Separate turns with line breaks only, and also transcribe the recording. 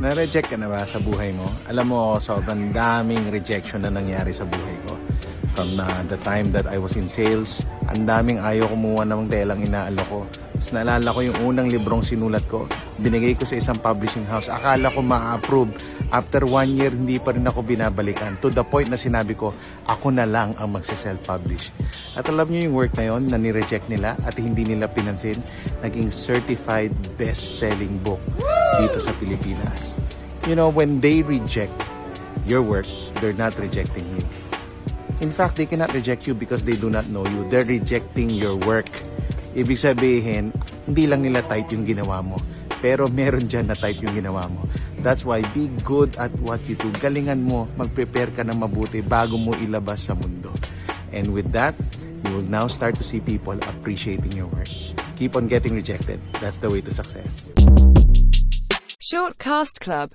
Na-reject ka na ba sa buhay mo? Alam mo, sobrang daming rejection na nangyari sa buhay. From uh, the time that I was in sales, ang daming ayaw kumuha ng telang inaalo ko. Tapos naalala ko yung unang librong sinulat ko, binigay ko sa isang publishing house. Akala ko ma-approve. After one year, hindi pa rin ako binabalikan. To the point na sinabi ko, ako na lang ang magsa-self-publish. At alam niyo yung work na yun na ni-reject nila at hindi nila pinansin, naging certified best-selling book dito sa Pilipinas. You know, when they reject your work, they're not rejecting you. In fact, they cannot reject you because they do not know you. They're rejecting your work. Ibig sabihin, hindi lang nila type yung ginawa mo. Pero meron dyan na type yung ginawa mo. That's why be good at what you do. Galingan mo, mag-prepare ka ng mabuti bago mo ilabas sa mundo. And with that, you will now start to see people appreciating your work. Keep on getting rejected. That's the way to success.
Shortcast Club